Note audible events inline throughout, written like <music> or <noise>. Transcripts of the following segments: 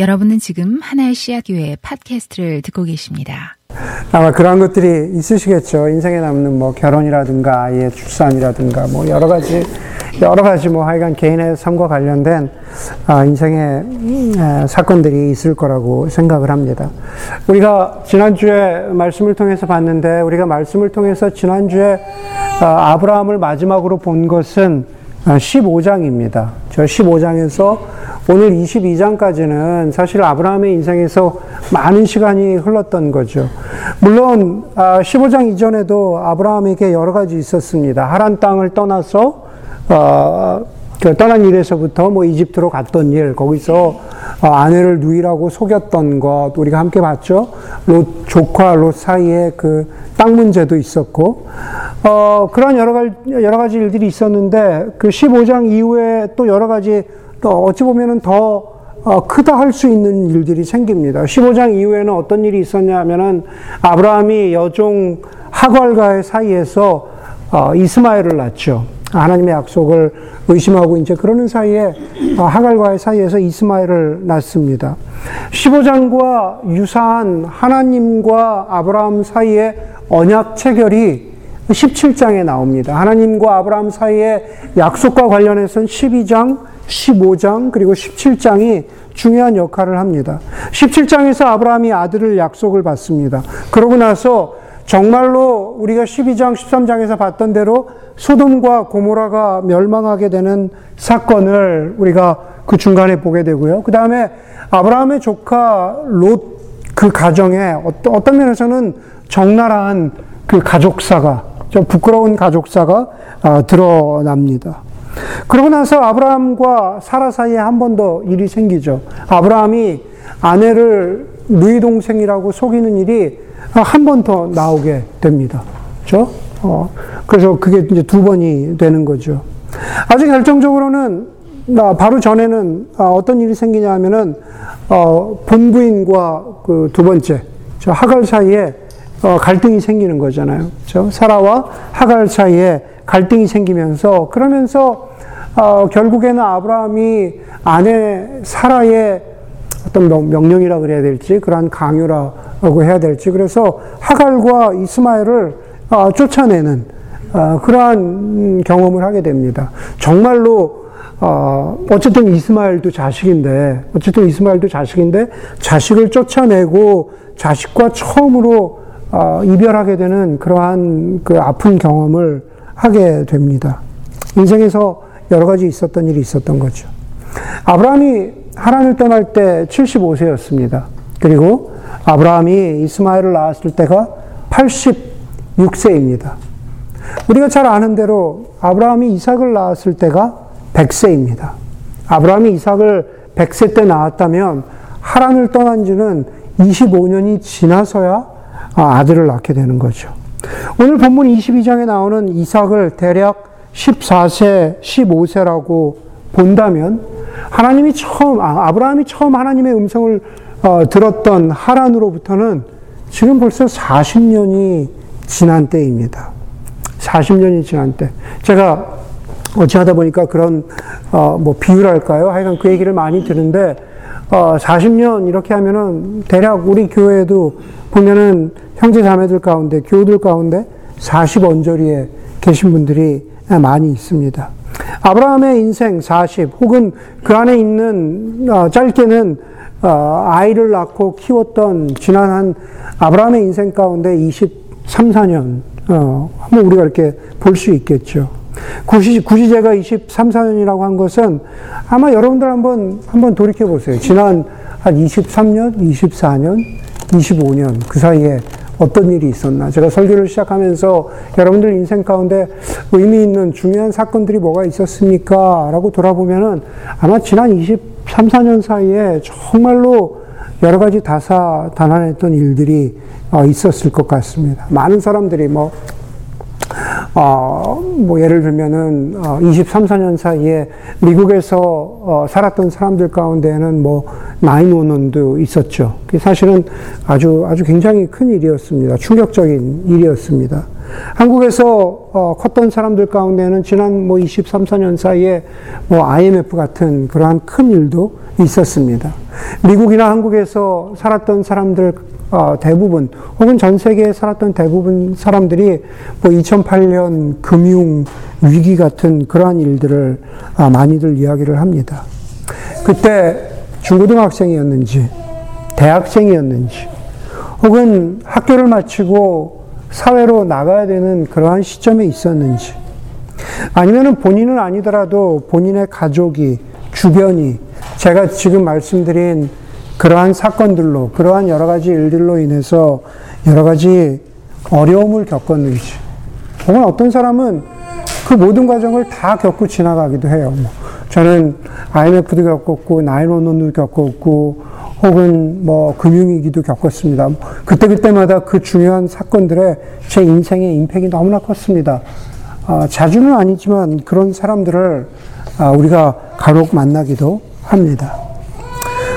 여러분은 지금 하나의 씨앗교회 팟캐스트를 듣고 계십니다. 아마 그런 것들이 있으시겠죠. 인생에 남는 뭐 결혼이라든가 아이의 출산이라든가 뭐 여러 가지 여러 가지 뭐 하여간 개인의 삶과 관련된 아, 인생의 음, 사건들이 있을 거라고 생각을 합니다. 우리가 지난주에 말씀을 통해서 봤는데 우리가 말씀을 통해서 지난주에 아, 아브라함을 마지막으로 본 것은 15장입니다. 아, 저 15장에서 오늘 22장까지는 사실 아브라함의 인생에서 많은 시간이 흘렀던 거죠. 물론 15장 아, 이전에도 아브라함에게 여러 가지 있었습니다. 하란 땅을 떠나서 어, 그 떠난 일에서부터 뭐 이집트로 갔던 일, 거기서 어, 아내를 누이라고 속였던 것 우리가 함께 봤죠. 롯 조카 롯 사이에 그 땅 문제도 있었고 어, 그런 여러 가지 여러 가지 일들이 있었는데 그 15장 이후에 또 여러 가지 또 어찌 보면은 더 어, 크다 할 수 있는 일들이 생깁니다. 15장 이후에는 어떤 일이 있었냐면은 아브라함이 여종 하갈과의 사이에서 어, 이스마엘을 낳죠. 하나님의 약속을 의심하고 이제 그러는 사이에 어, 하갈과의 사이에서 이스마엘을 낳습니다. 15장과 유사한 하나님과 아브라함 사이의 언약 체결이 17장에 나옵니다. 하나님과 아브라함 사이의 약속과 관련해서는 12장, 15장 그리고 17장이 중요한 역할을 합니다. 17장에서 아브라함이 아들을 약속을 받습니다. 그러고 나서 정말로 우리가 12장, 13장에서 봤던 대로 소돔과 고모라가 멸망하게 되는 사건을 우리가 그 중간에 보게 되고요. 그 다음에 아브라함의 조카 롯 그 가정에 어떤 면에서는 적나라한 그 가족사가, 좀 부끄러운 가족사가 아, 드러납니다. 그러고 나서 아브라함과 사라 사이에 한 번 더 일이 생기죠. 아브라함이 아내를 누이 동생이라고 속이는 일이 한 번 더 나오게 됩니다. 그죠? 어, 그래서 그게 이제 두 번이 되는 거죠. 아주 결정적으로는 아, 바로 전에는 아, 어떤 일이 생기냐 하면은 어, 본부인과 그 두 번째 저 하갈 사이에 어, 갈등이 생기는 거잖아요. 그렇죠? 사라와 하갈 사이에 갈등이 생기면서 그러면서 어, 결국에는 아브라함이 아내 사라의 어떤 명령이라 그래야 될지 그러한 강요라 고 해야 될지 그래서 하갈과 이스마엘을 어, 쫓아내는 어, 그러한 경험을 하게 됩니다. 정말로 어, 어쨌든 이스마엘도 자식인데 어쨌든 이스마엘도 자식인데 자식을 쫓아내고 자식과 처음으로 어, 이별하게 되는 그러한 그 아픈 경험을 하게 됩니다. 인생에서 여러 가지 있었던 일이 있었던 거죠. 아브라함이 하란을 떠날 때 75세였습니다. 그리고 아브라함이 이스마엘을 낳았을 때가 86세입니다. 우리가 잘 아는 대로 아브라함이 이삭을 낳았을 때가 100세입니다. 아브라함이 이삭을 100세 때 낳았다면 하란을 떠난 지는 25년이 지나서야 아들을 낳게 되는 거죠. 오늘 본문 22장에 나오는 이삭을 대략 14세, 15세라고 본다면 하나님이 처음, 아, 아브라함이 처음 하나님의 음성을 어, 들었던 하란으로부터는 지금 벌써 40년이 지난 때입니다. 40년이 지난 때. 제가 어찌하다 보니까 그런, 어, 뭐, 비유랄까요? 하여간 그 얘기를 많이 듣는데, 어, 40년 이렇게 하면은 대략 우리 교회에도 보면은 형제 자매들 가운데, 교우들 가운데 40언저리에 계신 분들이 많이 있습니다. 아브라함의 인생 40 혹은 그 안에 있는 어, 짧게는 어, 아이를 낳고 키웠던 지난 한 아브라함의 인생 가운데 23, 4년 어, 한번 우리가 이렇게 볼 수 있겠죠. 굳이, 굳이 제가 23, 4년이라고 한 것은 아마 여러분들 한번 한번 돌이켜 보세요. 지난 한 23년, 24년, 25년 그 사이에 어떤 일이 있었나. 제가 설교를 시작하면서 여러분들 인생 가운데 의미 있는 중요한 사건들이 뭐가 있었습니까? 라고 돌아보면은 아마 지난 23, 4년 사이에 정말로 여러 가지 다사다난했던 일들이 어, 있었을 것 같습니다. 많은 사람들이 뭐 어, 뭐 예를 들면은 어, 23, 4년 사이에 미국에서 어, 살았던 사람들 가운데는 뭐 나인원원도 있었죠. 사실은 아주 아주 굉장히 큰 일이었습니다. 충격적인 일이었습니다. 한국에서 어, 컸던 사람들 가운데는 지난 뭐 23, 4년 사이에 뭐 IMF 같은 그러한 큰 일도 있었습니다. 미국이나 한국에서 살았던 사람들 어, 대부분 혹은 전 세계에 살았던 대부분 사람들이 뭐 2008년 금융 위기 같은 그러한 일들을 아, 많이들 이야기를 합니다. 그때 중고등학생이었는지 대학생이었는지 혹은 학교를 마치고 사회로 나가야 되는 그러한 시점에 있었는지 아니면 본인은 아니더라도 본인의 가족이 주변이 제가 지금 말씀드린 그러한 사건들로 그러한 여러 가지 일들로 인해서 여러 가지 어려움을 겪었는지 혹은 어떤 사람은 그 모든 과정을 다 겪고 지나가기도 해요. 뭐 저는 IMF도 겪었고 나인원원도 겪었고 혹은 뭐 금융위기도 겪었습니다. 그때그때마다 그 중요한 사건들에 제 인생의 임팩이 너무나 컸습니다. 아, 자주는 아니지만 그런 사람들을 아, 우리가 간혹 만나기도 합니다.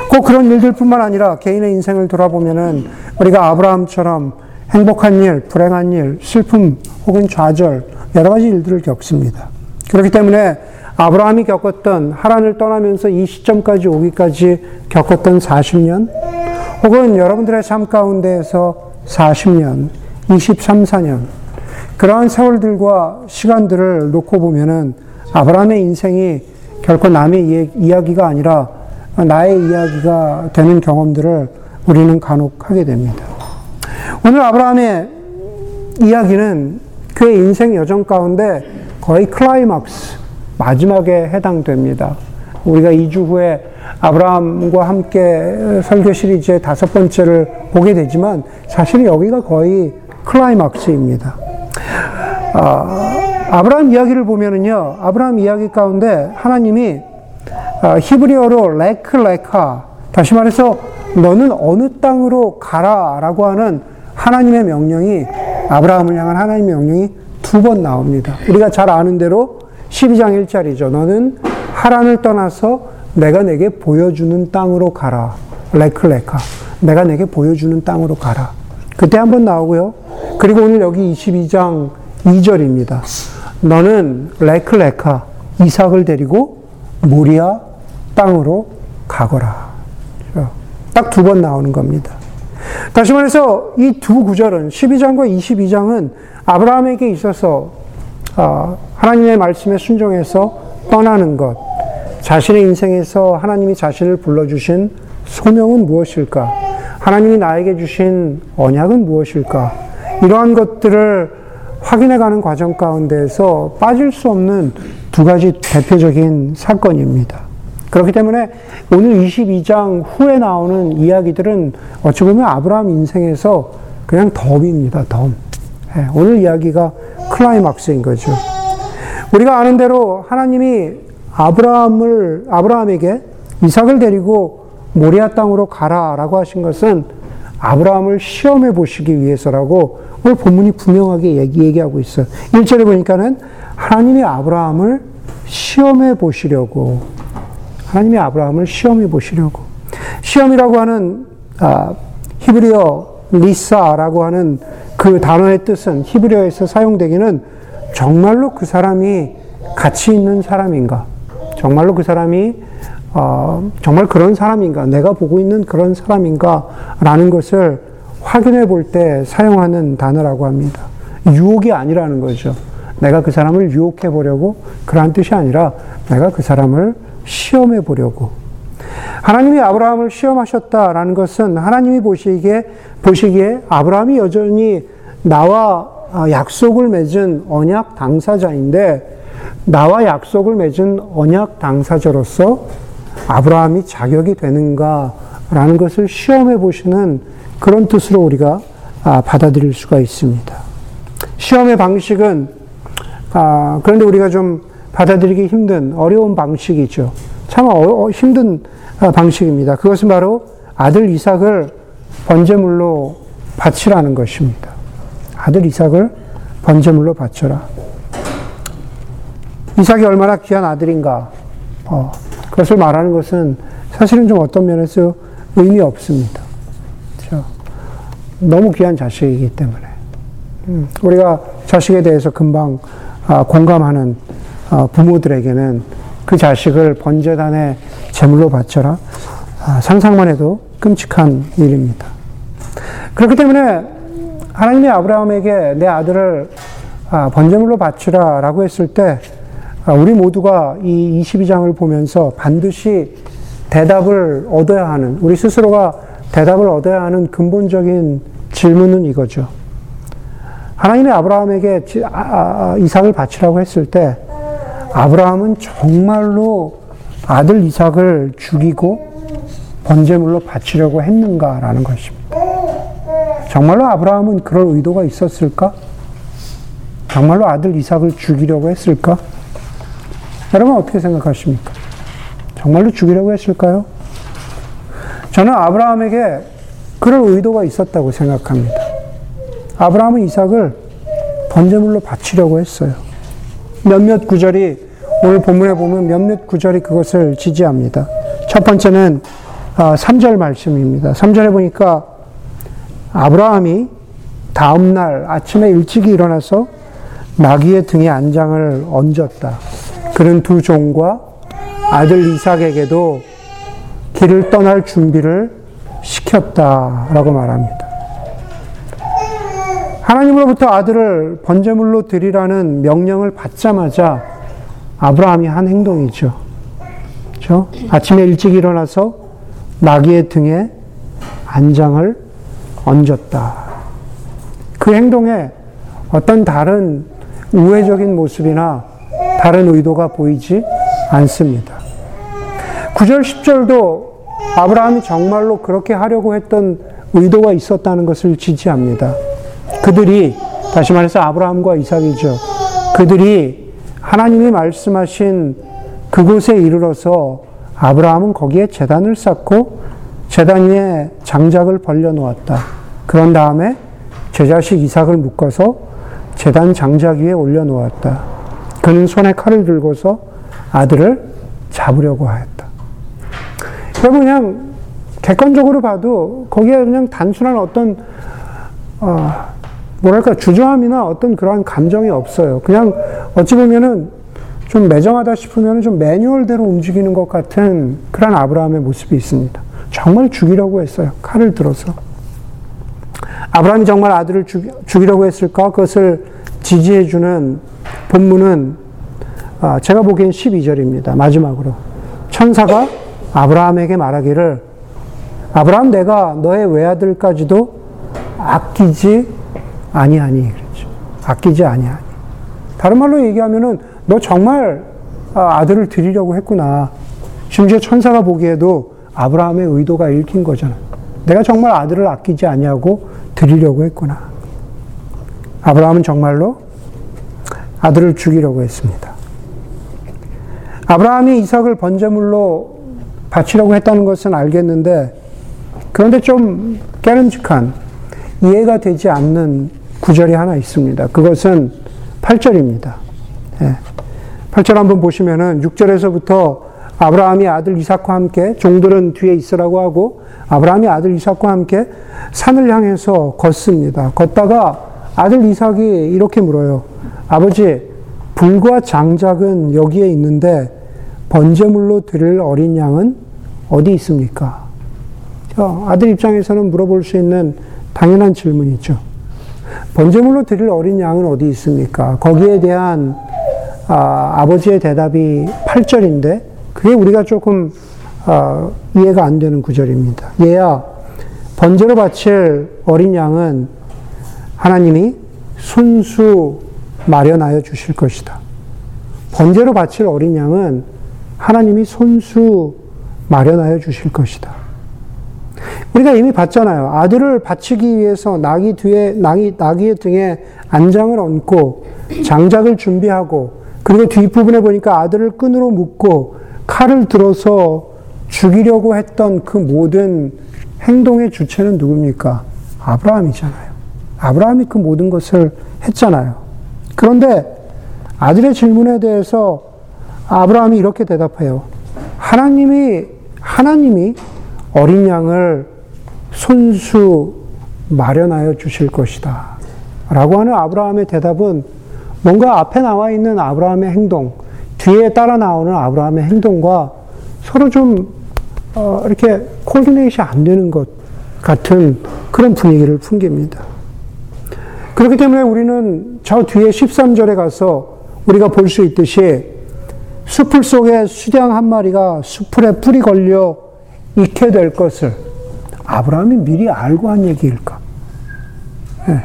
꼭 그런 일들뿐만 아니라 개인의 인생을 돌아보면은 우리가 아브라함처럼 행복한 일, 불행한 일, 슬픔 혹은 좌절 여러 가지 일들을 겪습니다. 그렇기 때문에 아브라함이 겪었던 하란을 떠나면서 이 시점까지 오기까지 겪었던 40년, 혹은 여러분들의 삶 가운데에서 40년, 23, 4년, 그러한 세월들과 시간들을 놓고 보면은 아브라함의 인생이 결코 남의 이야기가 아니라 나의 이야기가 되는 경험들을 우리는 간혹 하게 됩니다. 오늘 아브라함의 이야기는 그의 인생 여정 가운데 거의 클라이막스, 마지막에 해당됩니다. 우리가 2주 후에 아브라함과 함께 설교 시리즈의 다섯 번째를 보게 되지만 사실 여기가 거의 클라이막스입니다. 아브라함 이야기를 보면은요, 아브라함 이야기 가운데 하나님이 아, 히브리어로 לך לך, 다시 말해서 너는 어느 땅으로 가라 라고 하는 하나님의 명령이 아브라함을 향한 하나님의 명령이 두 번 나옵니다. 우리가 잘 아는 대로 12장 1절이죠. 너는 하란을 떠나서 내가 내게 보여주는 땅으로 가라. 레클레카. 내가 내게 보여주는 땅으로 가라. 그때 한번 나오고요. 그리고 오늘 여기 22장 2절입니다. 너는 레클레카 이삭을 데리고 모리아 땅으로 가거라. 딱 두 번 나오는 겁니다. 다시 말해서 이 두 구절은 12장과 22장은 아브라함에게 있어서 아, 하나님의 말씀에 순종해서 떠나는 것, 자신의 인생에서 하나님이 자신을 불러주신 소명은 무엇일까? 하나님이 나에게 주신 언약은 무엇일까? 이러한 것들을 확인해가는 과정 가운데서 빠질 수 없는 두 가지 대표적인 사건입니다. 그렇기 때문에 오늘 22장 후에 나오는 이야기들은 어찌 보면 아브라함 인생에서 그냥 덤입니다, 덤. 예, 오늘 이야기가 클라이막스인 거죠. 우리가 아는 대로 하나님이 아브라함을, 아브라함에게 이삭을 데리고 모리아 땅으로 가라라고 하신 것은 아브라함을 시험해 보시기 위해서라고 오늘 본문이 분명하게 얘기, 얘기하고 있어요. 1절에 보니까는 하나님이 아브라함을 시험해 보시려고, 하나님이 아브라함을 시험해 보시려고. 시험이라고 하는, 아, 히브리어 리사라고 하는 그 단어의 뜻은 히브리어에서 사용되기는 정말로 그 사람이 가치 있는 사람인가? 정말로 그 사람이 어, 정말 그런 사람인가? 내가 보고 있는 그런 사람인가? 라는 것을 확인해 볼 때 사용하는 단어라고 합니다. 유혹이 아니라는 거죠. 내가 그 사람을 유혹해 보려고 그러한 뜻이 아니라 내가 그 사람을 시험해 보려고. 하나님이 아브라함을 시험하셨다라는 것은 하나님이 보시기에, 보시기에 아브라함이 여전히 나와 아, 약속을 맺은 언약 당사자인데 나와 약속을 맺은 언약 당사자로서 아브라함이 자격이 되는가라는 것을 시험해 보시는 그런 뜻으로 우리가 아, 받아들일 수가 있습니다. 시험의 방식은 아, 그런데 우리가 좀 받아들이기 힘든 어려운 방식이죠. 참 어, 힘든 방식입니다. 그것은 바로 아들 이삭을 번제물로 바치라는 것입니다. 아들 이삭을 번제물로 바쳐라. 이삭이 얼마나 귀한 아들인가. 어, 그것을 말하는 것은 사실은 좀 어떤 면에서 의미 없습니다. 그렇죠? 너무 귀한 자식이기 때문에. 음, 우리가 자식에 대해서 금방 아, 공감하는 아, 부모들에게는 그 자식을 번제단에 제물로 바쳐라. 아, 상상만 해도 끔찍한 일입니다. 그렇기 때문에 하나님이 아브라함에게 내 아들을 번제물로 바치라 라고 했을 때 우리 모두가 이 22장을 보면서 반드시 대답을 얻어야 하는, 우리 스스로가 대답을 얻어야 하는 근본적인 질문은 이거죠. 하나님이 아브라함에게 아, 아, 이삭을 바치라고 했을 때 아브라함은 정말로 아들 이삭을 죽이고 번제물로 바치려고 했는가라는 것입니다. 정말로 아브라함은 그럴 의도가 있었을까? 정말로 아들 이삭을 죽이려고 했을까? 여러분 어떻게 생각하십니까? 정말로 죽이려고 했을까요? 저는 아브라함에게 그럴 의도가 있었다고 생각합니다. 아브라함은 이삭을 번제물로 바치려고 했어요. 몇몇 구절이 오늘 본문에 보면 몇몇 구절이 그것을 지지합니다. 첫 번째는 3절 아, 말씀입니다. 3절에 보니까 아브라함이 다음 날 아침에 일찍 일어나서 나귀의 등에 안장을 얹었다. 그는 두 종과 아들 이삭에게도 길을 떠날 준비를 시켰다라고 말합니다. 하나님으로부터 아들을 번제물로 드리라는 명령을 받자마자 아브라함이 한 행동이죠. 그렇죠? 아침에 일찍 일어나서 나귀의 등에 안장을 얹었다. 그 행동에 어떤 다른 우회적인 모습이나 다른 의도가 보이지 않습니다. 9절, 10절도 아브라함이 정말로 그렇게 하려고 했던 의도가 있었다는 것을 지지합니다. 그들이, 다시 말해서 아브라함과 이삭이죠. 그들이 하나님이 말씀하신 그곳에 이르러서 아브라함은 거기에 재단을 쌓고 재단 위에 장작을 벌려 놓았다. 그런 다음에 제 자식 이삭을 묶어서 재단 장작 위에 올려 놓았다. 그는 손에 칼을 들고서 아들을 잡으려고 하였다. 여러분 그냥 객관적으로 봐도 거기에 그냥 단순한 어떤 어, 뭐랄까 주저함이나 어떤 그러한 감정이 없어요. 그냥 어찌 보면은 좀 매정하다 싶으면 좀 매뉴얼대로 움직이는 것 같은 그런 아브라함의 모습이 있습니다. 정말 죽이려고 했어요. 칼을 들어서. 아브라함이 정말 아들을 죽이, 려고 했을까? 그것을 지지해주는 본문은 아, 제가 보기엔 12절입니다. 마지막으로. 천사가 아브라함에게 말하기를 아브라함 내가 너의 외아들까지도 아끼지 아니하니 그렇죠. 아끼지 아니하니. 다른 말로 얘기하면은 너 정말 아, 아들을 드리려고 했구나. 심지어 천사가 보기에도 아브라함의 의도가 읽힌 거잖아. 내가 정말 아들을 아끼지 아니하고 드리려고 했구나. 아브라함은 정말로 아들을 죽이려고 했습니다. 아브라함이 이삭을 번제물로 바치려고 했다는 것은 알겠는데 그런데 좀 깨름직한 이해가 되지 않는 구절이 하나 있습니다. 그것은 8절입니다. 예. 8절 한번 보시면은 6절에서부터 아브라함이 아들 이삭과 함께 종들은 뒤에 있으라고 하고 아브라함이 아들 이삭과 함께 산을 향해서 걷습니다. 걷다가 아들 이삭이 이렇게 물어요. 아버지, 불과 장작은 여기에 있는데 번제물로 드릴 어린 양은 어디 있습니까? 아들 입장에서는 물어볼 수 있는 당연한 질문이죠. 번제물로 드릴 어린 양은 어디 있습니까? 거기에 대한 아, 버지의 대답이 8절인데 그게 우리가 조금 아, 이해가 안 되는 구절입니다. 얘야, 번제로 바칠 어린 양은 하나님이 손수 마련하여 주실 것이다. 번제로 바칠 어린 양은 하나님이 손수 마련하여 주실 것이다. 우리가 이미 봤잖아요. 아들을 바치기 위해서 나귀 뒤에, 나귀, 나귀의 등에 안장을 얹고 장작을 준비하고 그리고 뒷부분에 보니까 아들을 끈으로 묶고 칼을 들어서 죽이려고 했던 그 모든 행동의 주체는 누굽니까? 아브라함이잖아요. 아브라함이 그 모든 것을 했잖아요. 그런데 아들의 질문에 대해서 아브라함이 이렇게 대답해요. 하나님이, 하나님이 어린 양을 손수 마련하여 주실 것이다. 라고 하는 아브라함의 대답은 뭔가 앞에 나와 있는 아브라함의 행동, 뒤에 따라 나오는 아브라함의 행동과 서로 좀, 어, 이렇게 코디네이션 안 되는 것 같은 그런 분위기를 풍깁니다. 그렇기 때문에 우리는 저 뒤에 13절에 가서 우리가 볼 수 있듯이 수풀 속에 수량 한 마리가 수풀에 풀이 걸려 익게 될 것을 아브라함이 미리 알고 한 얘기일까? 네.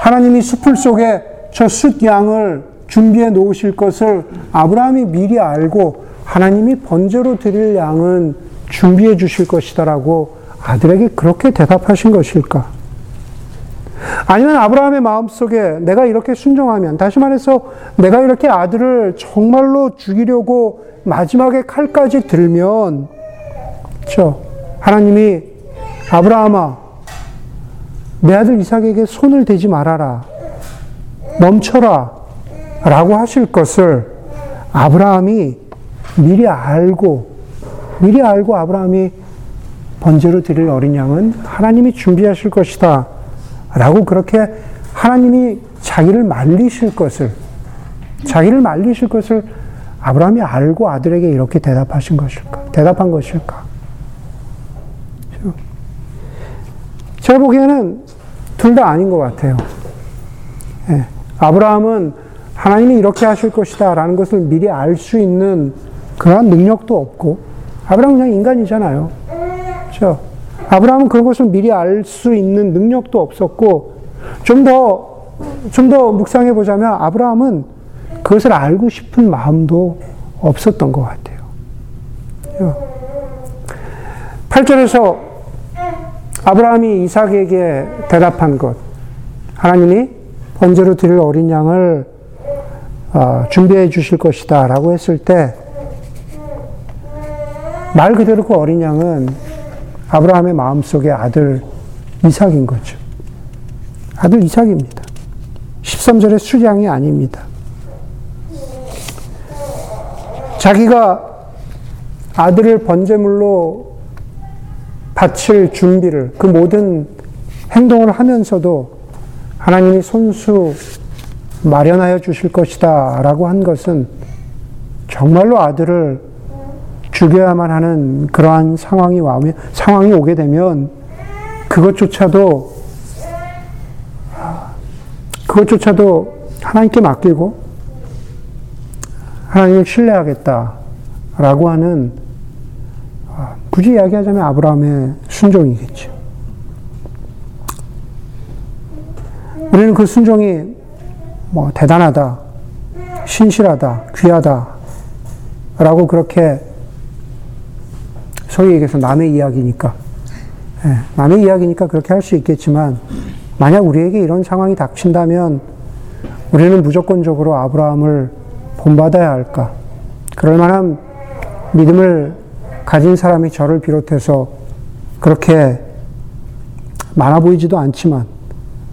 하나님이 수풀 속에 저 숫양을 준비해 놓으실 것을 아브라함이 미리 알고 하나님이 번제로 드릴 양은 준비해 주실 것이다라고 아들에게 그렇게 대답하신 것일까? 아니면 아브라함의 마음 속에 내가 이렇게 순종하면, 다시 말해서 내가 이렇게 아들을 정말로 죽이려고 마지막에 칼까지 들면, 그렇죠? 하나님이 아브라함아, 내 아들 이삭에게 손을 대지 말아라. 멈춰라. 라고 하실 것을 아브라함이 미리 알고, 미리 알고 아브라함이 번제로 드릴 어린 양은 하나님이 준비하실 것이다. 라고 그렇게 하나님이 자기를 말리실 것을, 자기를 말리실 것을 아브라함이 알고 아들에게 이렇게 대답하신 것일까? 대답한 것일까? 제가 보기에는 둘 다 아닌 것 같아요. 예. 아브라함은 하나님이 이렇게 하실 것이다 라는 것을 미리 알 수 있는 그러한 능력도 없고, 아브라함은 그냥 인간이잖아요. 그렇죠? 아브라함은 그런 것을 미리 알 수 있는 능력도 없었고, 좀 더, 좀 더 묵상해 보자면, 아브라함은 그것을 알고 싶은 마음도 없었던 것 같아요. 8절에서 아브라함이 이삭에게 대답한 것, 하나님이 번제로 드릴 어린 양을 어, 준비해 주실 것이다 라고 했을 때, 말 그대로 그 어린 양은 아브라함의 마음속에 아들 이삭인 거죠. 아들 이삭입니다. 13절의 수량이 아닙니다. 자기가 아들을 번제물로 바칠 준비를, 그 모든 행동을 하면서도 하나님이 손수 마련하여 주실 것이다 라고 한 것은 정말로 아들을 죽여야만 하는 그러한 상황이 와면, 상황이 오게 되면 그것조차도, 그것조차도 하나님께 맡기고 하나님을 신뢰하겠다라고 하는 굳이 이야기하자면 아브라함의 순종이겠죠. 우리는 그 순종이 뭐 대단하다, 신실하다, 귀하다, 라고 그렇게 소위 얘기해서 남의 이야기니까, 예, 남의 이야기니까 그렇게 할 수 있겠지만, 만약 우리에게 이런 상황이 닥친다면, 우리는 무조건적으로 아브라함을 본받아야 할까? 그럴 만한 믿음을 가진 사람이 저를 비롯해서 그렇게 많아 보이지도 않지만,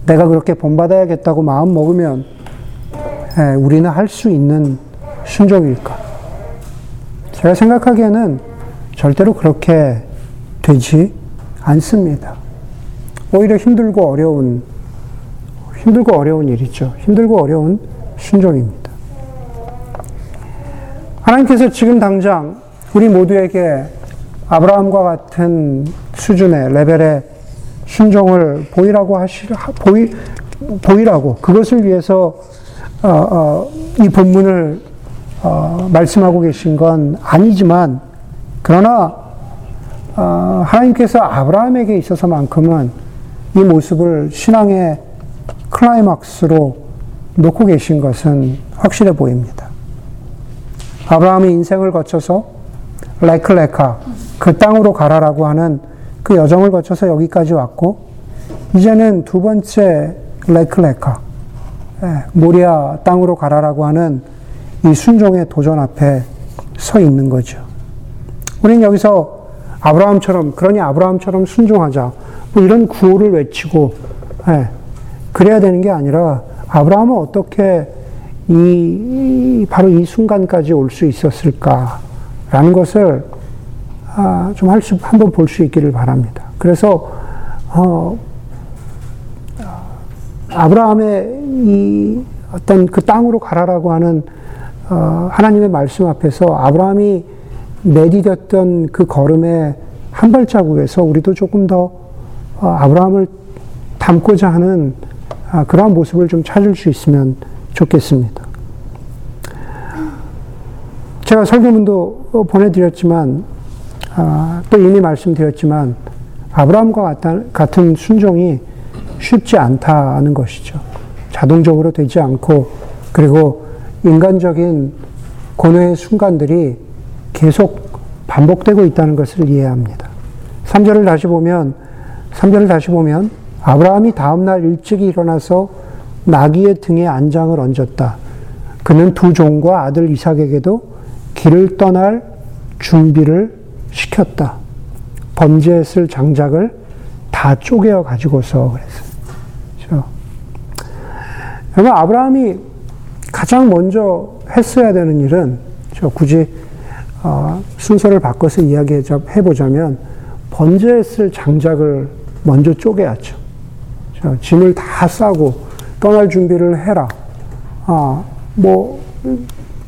내가 그렇게 본받아야겠다고 마음 먹으면, 예, 우리는 할 수 있는 순종일까? 제가 생각하기에는 절대로 그렇게 되지 않습니다. 오히려 힘들고 어려운, 힘들고 어려운 일이죠. 힘들고 어려운 순종입니다. 하나님께서 지금 당장 우리 모두에게 아브라함과 같은 수준의 레벨의 순종을 보이라고 하시, 보이, 보이라고 그것을 위해서 어, 어, 이 본문을 어, 말씀하고 계신 건 아니지만 그러나 어, 하나님께서 아브라함에게 있어서만큼은 이 모습을 신앙의 클라이막스로 놓고 계신 것은 확실해 보입니다. 아브라함이 인생을 거쳐서 레클레카 그 땅으로 가라라고 하는 그 여정을 거쳐서 여기까지 왔고 이제는 두 번째 레클레카 예, 모리아 땅으로 가라라고 하는 이 순종의 도전 앞에 서 있는 거죠. 우리는 여기서 아브라함처럼 그러니 아브라함처럼 순종하자 뭐 이런 구호를 외치고 예, 그래야 되는 게 아니라 아브라함은 어떻게 이 바로 이 순간까지 올 수 있었을까 라는 것을 아, 좀 할 수 한번 볼 수 있기를 바랍니다. 그래서 어, 아브라함의 이 어떤 그 땅으로 가라라고 하는 어, 하나님의 말씀 앞에서 아브라함이 내디뎠던 그 걸음의 한 발자국에서 우리도 조금 더 어, 아브라함을 닮고자 하는 아, 그러한 모습을 좀 찾을 수 있으면 좋겠습니다. 제가 설교문도 보내드렸지만 아, 또 이미 말씀드렸지만 아브라함과 같은 순종이 쉽지 않다는 것이죠. 자동적으로 되지 않고 그리고 인간적인 고뇌의 순간들이 계속 반복되고 있다는 것을 이해합니다. 3절을 다시 보면 3절을 다시 보면 아브라함이 다음날 일찍이 일어나서 나귀의 등에 안장을 얹었다. 그는 두 종과 아들 이삭에게도 길을 떠날 준비를 시켰다. 쓸 장작을 다 쪼개어 가지고서 그랬어요. 그렇죠? 여러분, 아브라함이 가장 먼저 했어야 되는 일은, 저 굳이, 어, 순서를 바꿔서 이야기해 보자면, 번제에 쓸 장작을 먼저 쪼개야죠. 그렇죠? 짐을 다 싸고 떠날 준비를 해라. 아, 뭐,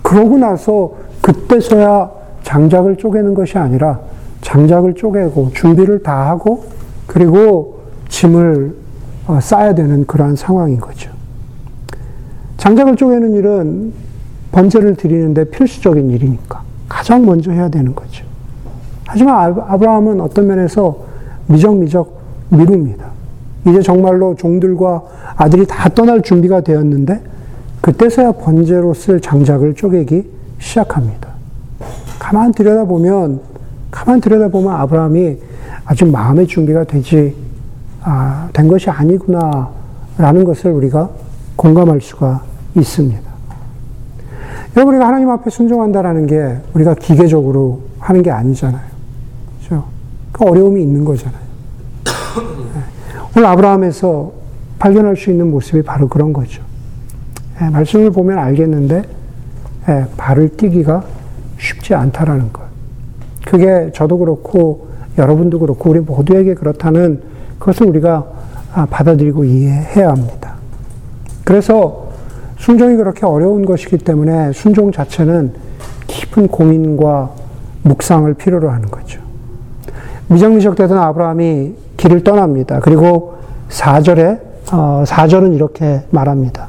그러고 나서 그때서야 장작을 쪼개는 것이 아니라 장작을 쪼개고 준비를 다 하고 그리고 짐을 어, 싸야 되는 그러한 상황인 거죠. 장작을 쪼개는 일은 번제를 드리는데 필수적인 일이니까 가장 먼저 해야 되는 거죠. 하지만 아브라함은 어떤 면에서 미적미적 미룹니다. 이제 정말로 종들과 아들이 다 떠날 준비가 되었는데 그때서야 번제로 쓸 장작을 쪼개기 시작합니다. 가만 들여다보면, 가만 들여다보면 아브라함이 아직 마음의 준비가 되지, 아, 된 것이 아니구나, 라는 것을 우리가 공감할 수가 있습니다. 여러분, 우리가 하나님 앞에 순종한다라는 게 우리가 기계적으로 하는 게 아니잖아요. 그죠? 그 어려움이 있는 거잖아요. 네. 오늘 아브라함에서 발견할 수 있는 모습이 바로 그런 거죠. 네, 말씀을 보면 알겠는데, 네, 발을 띄기가 쉽지 않다라는 것. 그게 저도 그렇고 여러분도 그렇고 우리 모두에게 그렇다는 그것을 우리가 아, 받아들이고 이해해야 합니다. 그래서 순종이 그렇게 어려운 것이기 때문에 순종 자체는 깊은 고민과 묵상을 필요로 하는 거죠. 미적미적 되던 아브라함이 길을 떠납니다. 그리고 4절에, 어, 4절은 이렇게 말합니다.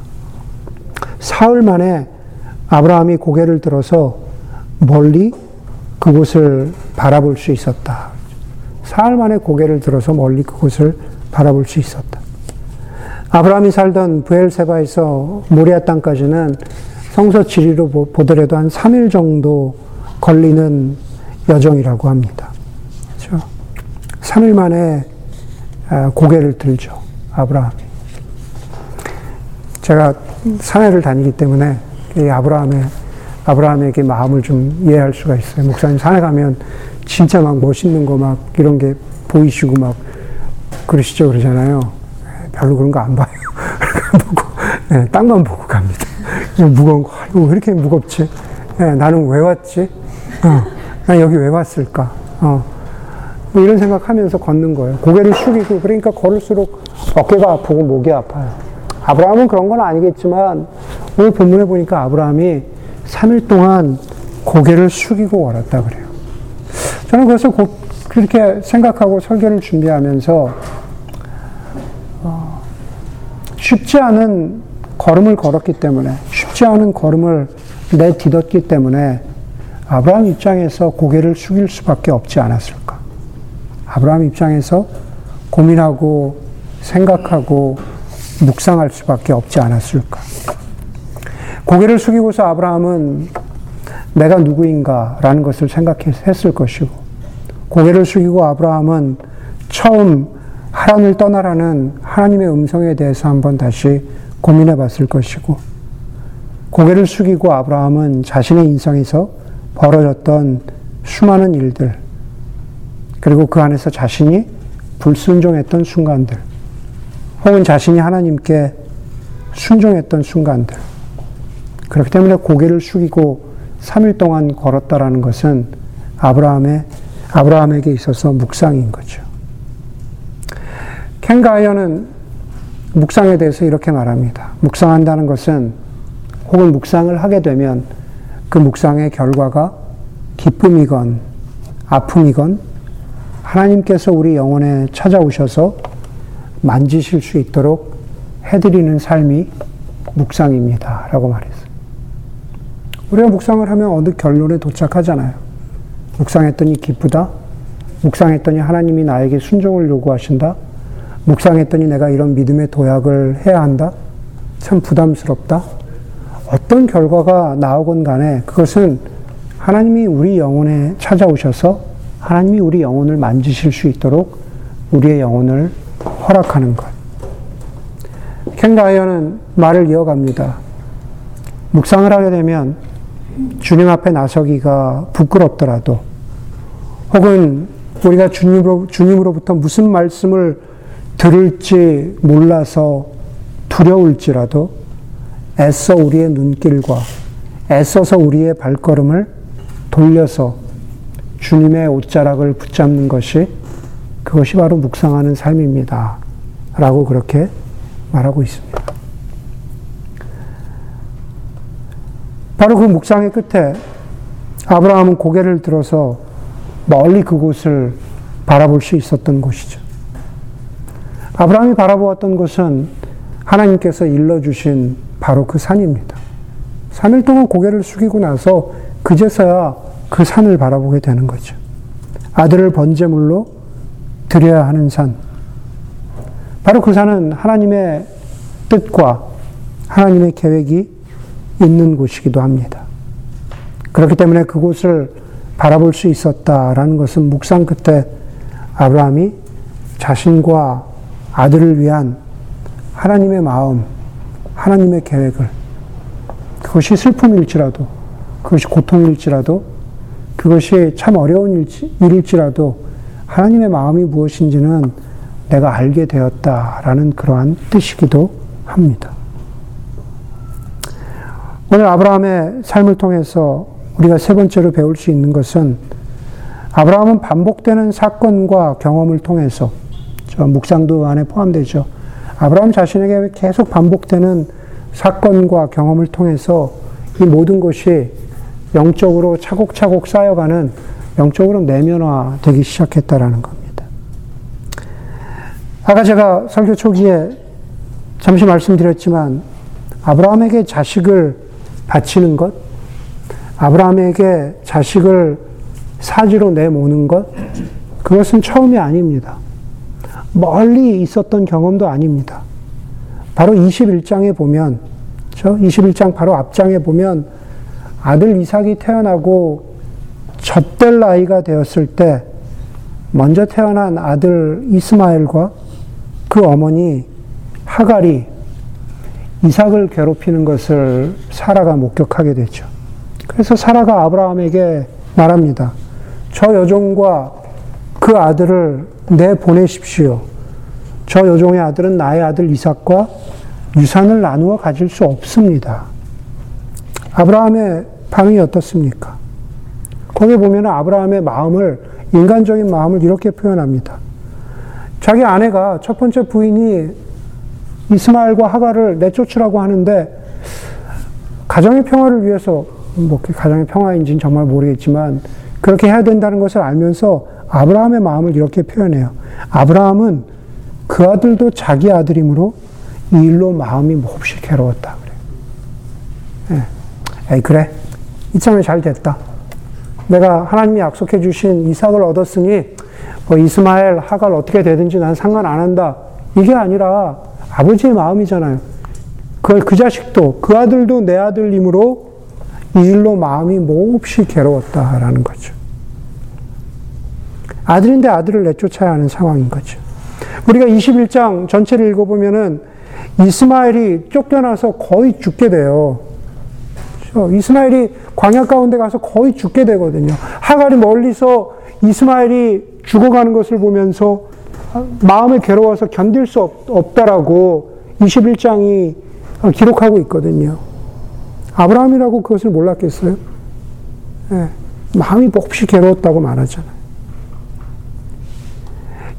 사흘 만에 아브라함이 고개를 들어서 멀리 그곳을 바라볼 수 있었다. 사흘 만에 고개를 들어서 멀리 그곳을 바라볼 수 있었다. 아브라함이 살던 부엘세바에서 모리아 땅까지는 성서 지리로 보더라도 한 3일 정도 걸리는 여정이라고 합니다. 그렇죠? 3일 만에 아, 고개를 들죠. 아브라함이. 제가 사내를 다니기 때문에 아브라함의 아브라함에게 마음을 좀 이해할 수가 있어요. 목사님 산에 가면 진짜 막 멋있는 거 막 이런 게 보이시고 막 그러시죠 그러잖아요. 별로 그런 거 안 봐요. <laughs> 보고 네, 땅만 보고 갑니다. 무거운 거, 이거 왜 이렇게 무겁지? 네, 나는 왜 왔지? 어, 난 여기 왜 왔을까? 어, 뭐 이런 생각하면서 걷는 거예요. 고개를 숙이고 그러니까 걸을수록 어깨가 아프고 목이 아파요. 아브라함은 그런 건 아니겠지만 오늘 본문에 보니까 아브라함이 3일 동안 고개를 숙이고 걸었다 그래요. 저는 그래서 고, 그렇게 생각하고 설교를 준비하면서 어, 쉽지 않은 걸음을 걸었기 때문에 쉽지 않은 걸음을 내딛었기 때문에 아브라함 입장에서 고개를 숙일 수밖에 없지 않았을까? 아브라함 입장에서 고민하고 생각하고 묵상할 수밖에 없지 않았을까? 고개를 숙이고서 아브라함은 내가 누구인가라는 것을 생각했을 것이고, 고개를 숙이고 아브라함은 처음 하란을 떠나라는 하나님의 음성에 대해서 한번 다시 고민해 봤을 것이고, 고개를 숙이고 아브라함은 자신의 인생에서 벌어졌던 수많은 일들, 그리고 그 안에서 자신이 불순종했던 순간들, 혹은 자신이 하나님께 순종했던 순간들, 그렇기 때문에 고개를 숙이고 3일 동안 걸었다라는 것은 아브라함의 아브라함에게 있어서 묵상인 거죠. 켄 가이어는 묵상에 대해서 이렇게 말합니다. 묵상한다는 것은 혹은 묵상을 하게 되면 그 묵상의 결과가 기쁨이건 아픔이건 하나님께서 우리 영혼에 찾아오셔서 만지실 수 있도록 해드리는 삶이 묵상입니다. 라고 말했어요. 우리가 묵상을 하면 어느 결론에 도착하잖아요. 묵상했더니 기쁘다. 묵상했더니 하나님이 나에게 순종을 요구하신다. 묵상했더니 내가 이런 믿음의 도약을 해야 한다. 참 부담스럽다. 어떤 결과가 나오건 간에 그것은 하나님이 우리 영혼에 찾아오셔서 하나님이 우리 영혼을 만지실 수 있도록 우리의 영혼을 허락하는 것. 켄 가이어는 말을 이어갑니다. 묵상을 하게 되면 주님 앞에 나서기가 부끄럽더라도 혹은 우리가 주님으로, 주님으로부터 무슨 말씀을 들을지 몰라서 두려울지라도 애써 우리의 눈길과 애써서 우리의 발걸음을 돌려서 주님의 옷자락을 붙잡는 것이 그것이 바로 묵상하는 삶입니다. 라고 그렇게 말하고 있습니다. 바로 그 묵상의 끝에 아브라함은 고개를 들어서 멀리 그곳을 바라볼 수 있었던 곳이죠. 아브라함이 바라보았던 곳은 하나님께서 일러주신 바로 그 산입니다. 3일 동안 고개를 숙이고 나서 그제서야 그 산을 바라보게 되는 거죠. 아들을 번제물로 드려야 하는 산. 바로 그 산은 하나님의 뜻과 하나님의 계획이 있는 곳이기도 합니다. 그렇기 때문에 그곳을 바라볼 수 있었다라는 것은 묵상 끝에 아브라함이 자신과 아들을 위한 하나님의 마음, 하나님의 계획을 그것이 슬픔일지라도 그것이 고통일지라도 그것이 참 어려운 일일지라도 하나님의 마음이 무엇인지는 내가 알게 되었다라는 그러한 뜻이기도 합니다. 오늘 아브라함의 삶을 통해서 우리가 세 번째로 배울 수 있는 것은 아브라함은 반복되는 사건과 경험을 통해서 묵상도 안에 포함되죠. 아브라함 자신에게 계속 반복되는 사건과 경험을 통해서 이 모든 것이 영적으로 차곡차곡 쌓여가는 영적으로 내면화 되기 시작했다라는 겁니다. 아까 제가 설교 초기에 잠시 말씀드렸지만 아브라함에게 자식을 바치는 것, 아브라함에게 자식을 사지로 내모는 것, 그것은 처음이 아닙니다. 멀리 있었던 경험도 아닙니다. 바로 21장에 보면, 저 21장 바로 앞장에 보면 아들 이삭이 태어나고 젖될 나이가 되었을 때 먼저 태어난 아들 이스마엘과 그 어머니 하갈이 이삭을 괴롭히는 것을 사라가 목격하게 되죠. 그래서 사라가 아브라함에게 말합니다. 저 여종과 그 아들을 내 보내십시오. 저 여종의 아들은 나의 아들 이삭과 유산을 나누어 가질 수 없습니다. 아브라함의 반응이 어떻습니까? 거기 보면 아브라함의 마음을, 인간적인 마음을 이렇게 표현합니다. 자기 아내가 첫 번째 부인이 이스마엘과 하가를 내쫓으라고 하는데, 가정의 평화를 위해서, 뭐, 가정의 평화인지는 정말 모르겠지만, 그렇게 해야 된다는 것을 알면서 아브라함의 마음을 이렇게 표현해요. 아브라함은 그 아들도 자기 아들이므로 이 일로 마음이 몹시 괴로웠다. 그래. 예. 에이, 그래. 이참에 잘 됐다. 내가 하나님이 약속해 주신 이삭을 얻었으니 뭐 이스마엘, 하갈 어떻게 되든지 난 상관 안 한다. 이게 아니라 아버지의 마음이잖아요. 그, 그 자식도, 그 아들도 내 아들이므로 이 일로 마음이 몹시 괴로웠다라는 거죠. 아들인데 아들을 내쫓아야 하는 상황인 거죠. 우리가 21장 전체를 읽어보면은 이스마엘이 쫓겨나서 거의 죽게 돼요. 그렇죠? 이스마엘이 광야 가운데 가서 거의 죽게 되거든요. 하갈이 멀리서 이스마엘이 죽어가는 것을 보면서 마음이 괴로워서 견딜 수 없, 다라고 21장이 기록하고 있거든요. 아브라함이라고 그것을 몰랐겠어요? 네. 마음이 몹시 괴로웠다고 말하잖아요.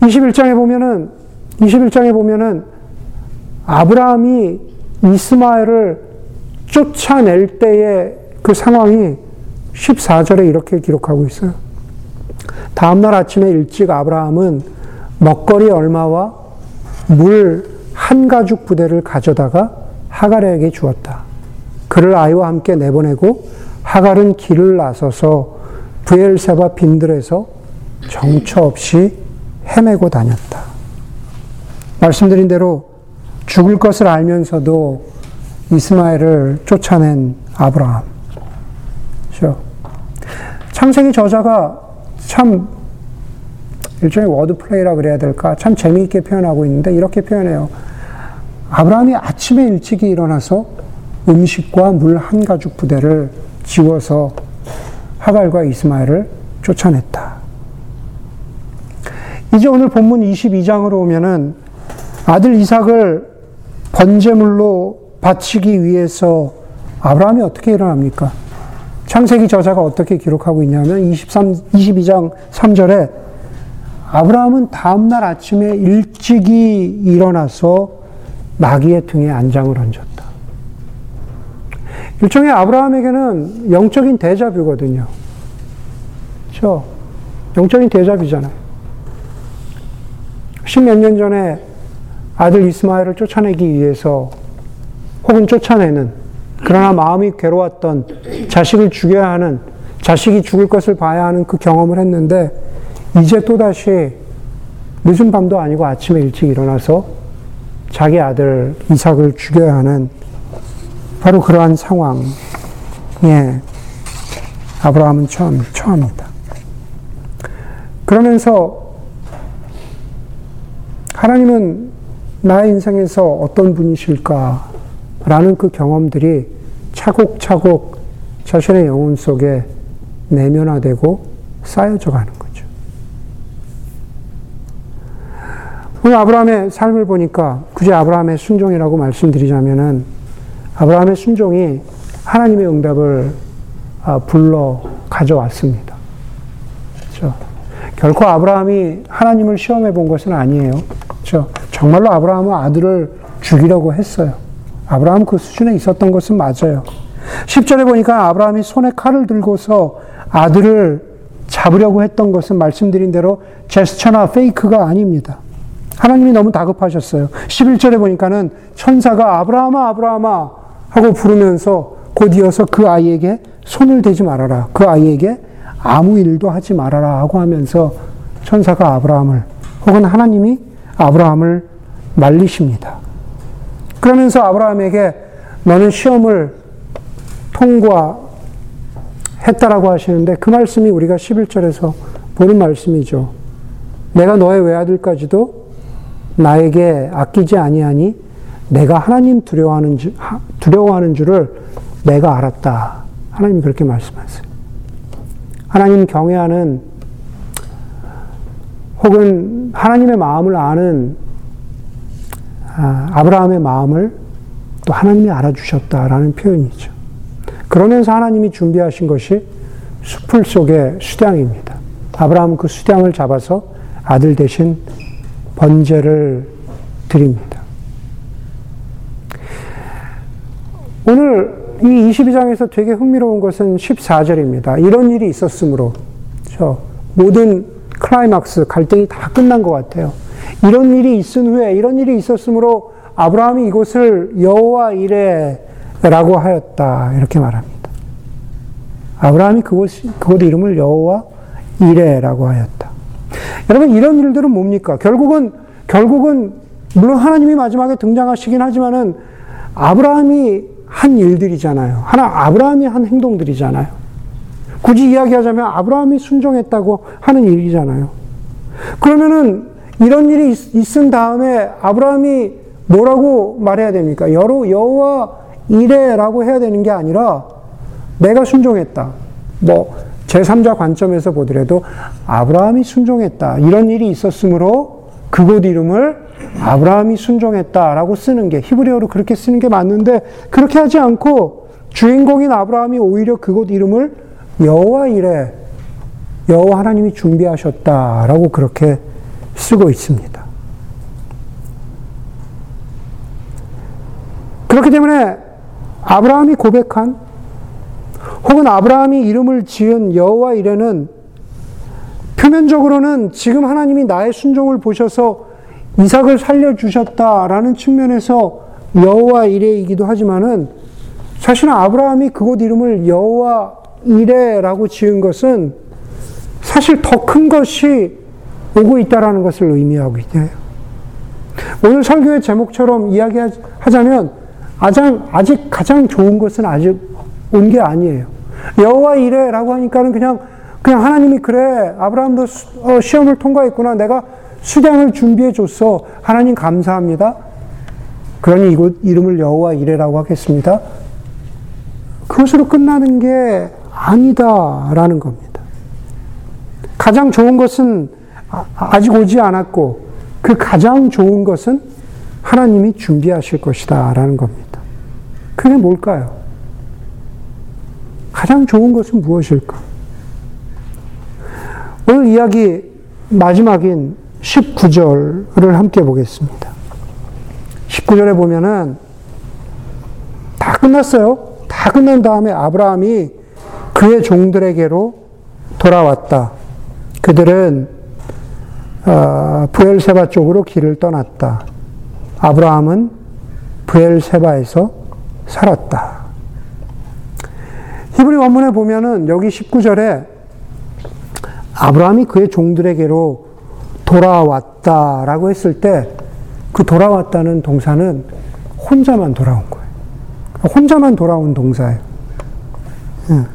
21장에 보면은, 21장에 보면은, 아브라함이 이스마엘을 쫓아낼 때의 그 상황이 14절에 이렇게 기록하고 있어요. 다음날 아침에 일찍 아브라함은 먹거리 얼마와 물 한 가죽 부대를 가져다가 하갈에게 주었다. 그를 아이와 함께 내보내고 하갈은 길을 나서서 부엘세바 빈들에서 정처 없이 헤매고 다녔다. 말씀드린 대로 죽을 것을 알면서도 이스마엘을 쫓아낸 아브라함. 그렇죠? 창세기 저자가 참 일종의 워드플레이라 그래야 될까? 참 재미있게 표현하고 있는데 이렇게 표현해요. 아브라함이 아침에 일찍이 일어나서 음식과 물 한 가죽 부대를 지워서 하갈과 이스마엘을 쫓아냈다. 이제 오늘 본문 22장으로 오면은 아들 이삭을 번제물로 바치기 위해서 아브라함이 어떻게 일어납니까? 창세기 저자가 어떻게 기록하고 있냐면 23, 22장 3절에 아브라함은 다음날 아침에 일찍이 일어나서 마귀의 등에 안장을 얹었다. 일종의 아브라함에게는 영적인 대자뷰거든요. 그렇죠? 영적인 대자뷰잖아요. 십몇 년 전에 아들 이스마엘을 쫓아내기 위해서 혹은 쫓아내는 그러나 마음이 괴로웠던 자식을 죽여야 하는 자식이 죽을 것을 봐야 하는 그 경험을 했는데 이제 또다시 늦은 밤도 아니고 아침에 일찍 일어나서 자기 아들 이삭을 죽여야 하는 바로 그러한 상황에 아브라함은 처음, 처합니다. 그러면서 하나님은 나의 인생에서 어떤 분이실까라는 그 경험들이 차곡차곡 자신의 영혼 속에 내면화되고 쌓여져 가는 거죠. 오늘 아브라함의 삶을 보니까 굳이 아브라함의 순종이라고 말씀드리자면은 아브라함의 순종이 하나님의 응답을 아, 불러 가져왔습니다. 그렇죠? 결코 아브라함이 하나님을 시험해 본 것은 아니에요. 그렇죠? 정말로 아브라함은 아들을 죽이려고 했어요. 아브라함 그 수준에 있었던 것은 맞아요. 10절에 보니까 아브라함이 손에 칼을 들고서 아들을 잡으려고 했던 것은 말씀드린 대로 제스처나 페이크가 아닙니다. 하나님이 너무 다급하셨어요. 11절에 보니까는 천사가 아브라함아, 아브라함아 하고 부르면서 곧 이어서 그 아이에게 손을 대지 말아라. 그 아이에게 아무 일도 하지 말아라 하고 하면서 천사가 아브라함을 혹은 하나님이 아브라함을 말리십니다. 그러면서 아브라함에게 너는 시험을 통과했다라고 하시는데 그 말씀이 우리가 11절에서 보는 말씀이죠. 내가 너의 외아들까지도 나에게 아끼지 아니하니 내가 하나님 두려워하는 줄, 두려워하는 줄을 내가 알았다. 하나님이 그렇게 말씀하세요. 하나님 경외하는 혹은 하나님의 마음을 아는 아, 아브라함의 마음을 또 하나님이 알아주셨다라는 표현이죠. 그러면서 하나님이 준비하신 것이 수풀 속의 수량입니다. 아브라함은 그 수량을 잡아서 아들 대신 번제를 드립니다. 오늘 이 22장에서 되게 흥미로운 것은 14절입니다. 이런 일이 있었으므로, 저 모든 클라이막스, 갈등이 다 끝난 것 같아요. 이런 일이 있은 후에, 이런 일이 있었으므로 아브라함이 이곳을 여호와 이레라고 하였다. 이렇게 말합니다. 아브라함이 그곳, 그곳 이름을 여호와 이레라고 하였다. 여러분, 이런 일들은 뭡니까? 결국은, 결국은, 물론 하나님이 마지막에 등장하시긴 하지만은 아브라함이 한 일들이잖아요. 하나 아브라함이 한 행동들이잖아요. 굳이 이야기하자면 아브라함이 순종했다고 하는 일이잖아요. 그러면은 이런 일이 있, 은 다음에 아브라함이 뭐라고 말해야 됩니까? 여로 여호와 이래라고 해야 되는 게 아니라 내가 순종했다. 뭐 제3자 관점에서 보더라도 아브라함이 순종했다. 이런 일이 있었으므로 그곳 이름을 아브라함이 순종했다라고 쓰는 게 히브리어로 그렇게 쓰는 게 맞는데 그렇게 하지 않고 주인공인 아브라함이 오히려 그곳 이름을 여호와 이래 여호와 하나님이 준비하셨다라고 그렇게 쓰고 있습니다. 그렇기 때문에 아브라함이 고백한 혹은 아브라함이 이름을 지은 여호와 이레는 표면적으로는 지금 하나님이 나의 순종을 보셔서 이삭을 살려주셨다라는 측면에서 여호와 이레이기도 하지만은 사실은 아브라함이 그곳 이름을 여호와 이레라고 지은 것은 사실 더 큰 것이 오고 있다라는 것을 의미하고 있대요. 오늘 설교의 제목처럼 이야기하자면 아직 가장 좋은 것은 아직 온 게 아니에요. 여호와 이래라고 하니까는 그냥 그냥 하나님이 그래 아브라함도 어, 시험을 통과했구나 내가 수량을 준비해 줬어 하나님 감사합니다. 그러니 이곳 이름을 여호와 이래라고 하겠습니다. 그것으로 끝나는 게 아니다라는 겁니다. 가장 좋은 것은 아, 아직 오지 않았고 그 가장 좋은 것은 하나님이 준비하실 것이다라는 겁니다. 그게 뭘까요? 가장 좋은 것은 무엇일까? 오늘 이야기 마지막인 19절을 함께 보겠습니다. 19절에 보면은 다 끝났어요. 다 끝난 다음에 아브라함이 그의 종들에게로 돌아왔다. 그들은 어, 부엘세바 쪽으로 길을 떠났다. 아브라함은 부엘세바에서 살았다. 히브리 원문에 보면은 여기 19절에 아브라함이 그의 종들에게로 돌아왔다라고 했을 때 그 돌아왔다는 동사는 혼자만 돌아온 거예요. 혼자만 돌아온 동사예요. 예.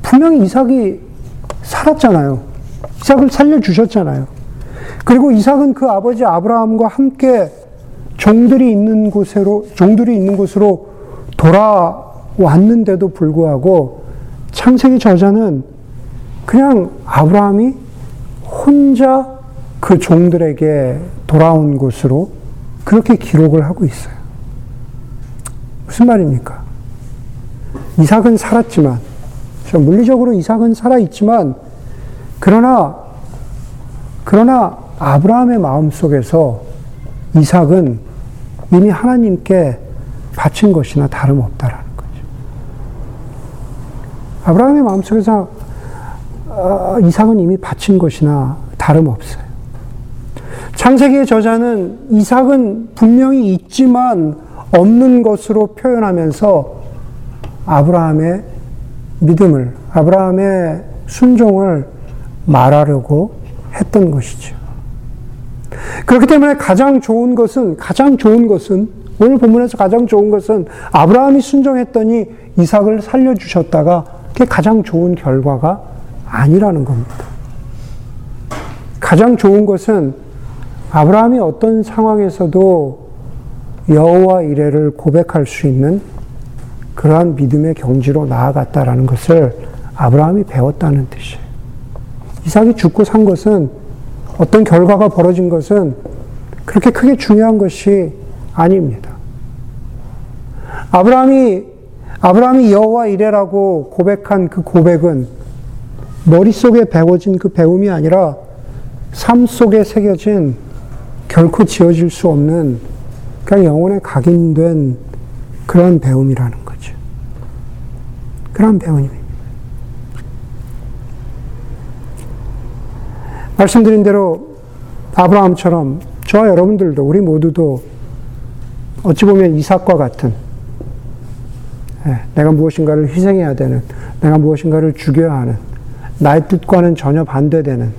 분명히 이삭이 살았잖아요. 이삭을 살려주셨잖아요. 그리고 이삭은 그 아버지 아브라함과 함께 종들이 있는 곳으로, 종들이 있는 곳으로 돌아 왔는데도 불구하고 창세기 저자는 그냥 아브라함이 혼자 그 종들에게 돌아온 곳으로 그렇게 기록을 하고 있어요. 무슨 말입니까? 이삭은 살았지만, 물리적으로 이삭은 살아있지만, 그러나, 그러나 아브라함의 마음 속에서 이삭은 이미 하나님께 바친 것이나 다름없다라는 거죠. 아브라함의 마음 속에서 어, 이삭은 이미 바친 것이나 다름없어요. 창세기의 저자는 이삭은 분명히 있지만 없는 것으로 표현하면서 아브라함의 믿음을, 아브라함의 순종을 말하려고 했던 것이죠. 그렇기 때문에 가장 좋은 것은, 가장 좋은 것은, 오늘 본문에서 가장 좋은 것은 아브라함이 순종했더니 이삭을 살려주셨다가 그게 가장 좋은 결과가 아니라는 겁니다. 가장 좋은 것은 아브라함이 어떤 상황에서도 여호와 이래를 고백할 수 있는 그러한 믿음의 경지로 나아갔다라는 것을 아브라함이 배웠다는 뜻이에요. 이삭이 죽고 산 것은 어떤 결과가 벌어진 것은 그렇게 크게 중요한 것이 아닙니다. 아브라함이 아브라함이 여호와 이래라고 고백한 그 고백은 머릿속에 배워진 그 배움이 아니라 삶 속에 새겨진 결코 지워질 수 없는 그냥 영혼에 각인된 그런 배움이라는 거죠. 그런 배움입니다. 말씀드린 대로 아브라함처럼 저와 여러분들도 우리 모두도 어찌 보면 이삭과 같은 예, 내가 무엇인가를 희생해야 되는 내가 무엇인가를 죽여야 하는 나의 뜻과는 전혀 반대되는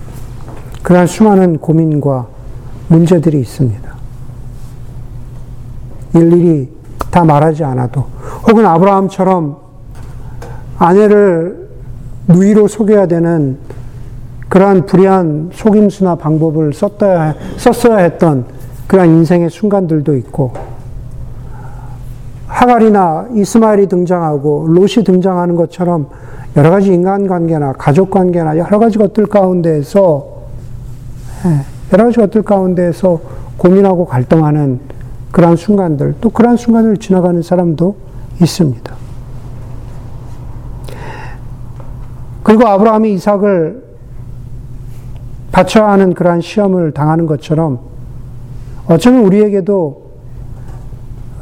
그러한 수많은 고민과 문제들이 있습니다. 일일이 다 말하지 않아도 혹은 아브라함처럼 아내를 누이로 속여야 되는 그러한 불의한 속임수나 방법을 썼어야, 썼어야 했던 그러한 인생의 순간들도 있고, 하갈이나 이스마엘이 등장하고 롯이 등장하는 것처럼 여러 가지 인간관계나 가족관계나 여러 가지 것들 가운데에서 예, 여러 가지 것들 가운데에서 고민하고 갈등하는 그러한 순간들, 또 그러한 순간을 지나가는 사람도 있습니다. 그리고 아브라함이 이삭을 바쳐야 하는 그러한 시험을 당하는 것처럼 어쩌면 우리에게도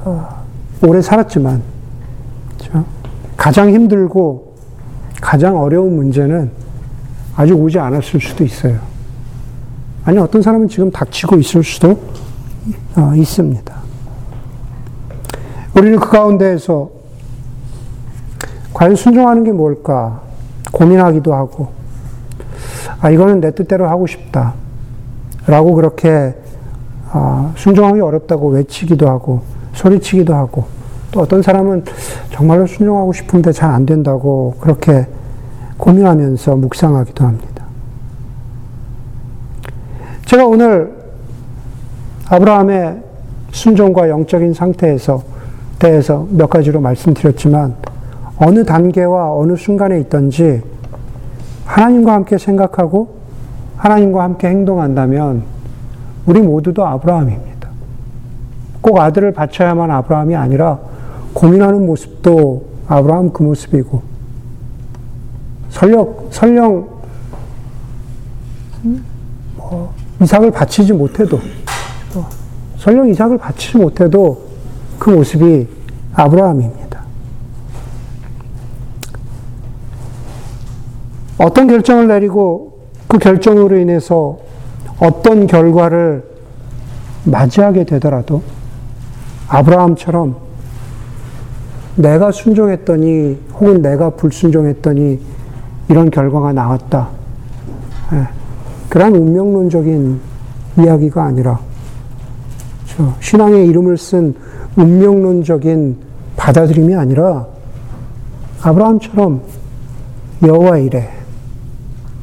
어, 오래 살았지만 그렇죠? 가장 힘들고 가장 어려운 문제는 아직 오지 않았을 수도 있어요. 아니 어떤 사람은 지금 닥치고 있을 수도 어, 있습니다. 우리는 그 가운데에서 과연 순종하는 게 뭘까 고민하기도 하고 아 이거는 내 뜻대로 하고 싶다 라고 그렇게 아, 순종하기 어렵다고 외치기도 하고 소리치기도 하고 또 어떤 사람은 정말로 순종하고 싶은데 잘 안 된다고 그렇게 고민하면서 묵상하기도 합니다. 제가 오늘 아브라함의 순종과 영적인 상태에서 대해서 몇 가지로 말씀드렸지만 어느 단계와 어느 순간에 있던지 하나님과 함께 생각하고 하나님과 함께 행동한다면 우리 모두도 아브라함입니다. 꼭 아들을 바쳐야만 아브라함이 아니라 고민하는 모습도 아브라함 그 모습이고 설령 설령 뭐 이삭을 바치지 못해도 설령 이삭을 바치지 못해도 그 모습이 아브라함입니다. 어떤 결정을 내리고 그 결정으로 인해서 어떤 결과를 맞이하게 되더라도 아브라함처럼 내가 순종했더니 혹은 내가 불순종했더니 이런 결과가 나왔다. 예. 그런 운명론적인 이야기가 아니라 신앙의 이름을 쓴 운명론적인 받아들임이 아니라 아브라함처럼 여호와 이래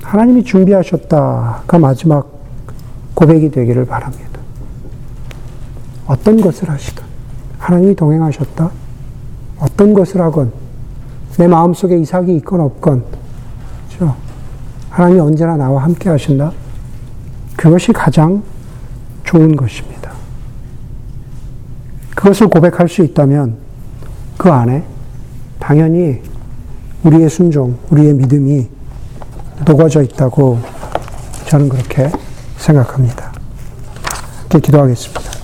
하나님이 준비하셨다가 마지막 고백이 되기를 바랍니다. 어떤 것을 하시든 하나님이 동행하셨다. 어떤 것을 하건 내 마음속에 이삭이 있건 없건 그렇죠? 하나님이 언제나 나와 함께 하신다. 그것이 가장 좋은 것입니다. 그것을 고백할 수 있다면 그 안에 당연히 우리의 순종, 우리의 믿음이 녹아져 있다고 저는 그렇게 생각합니다. 이렇게 기도하겠습니다.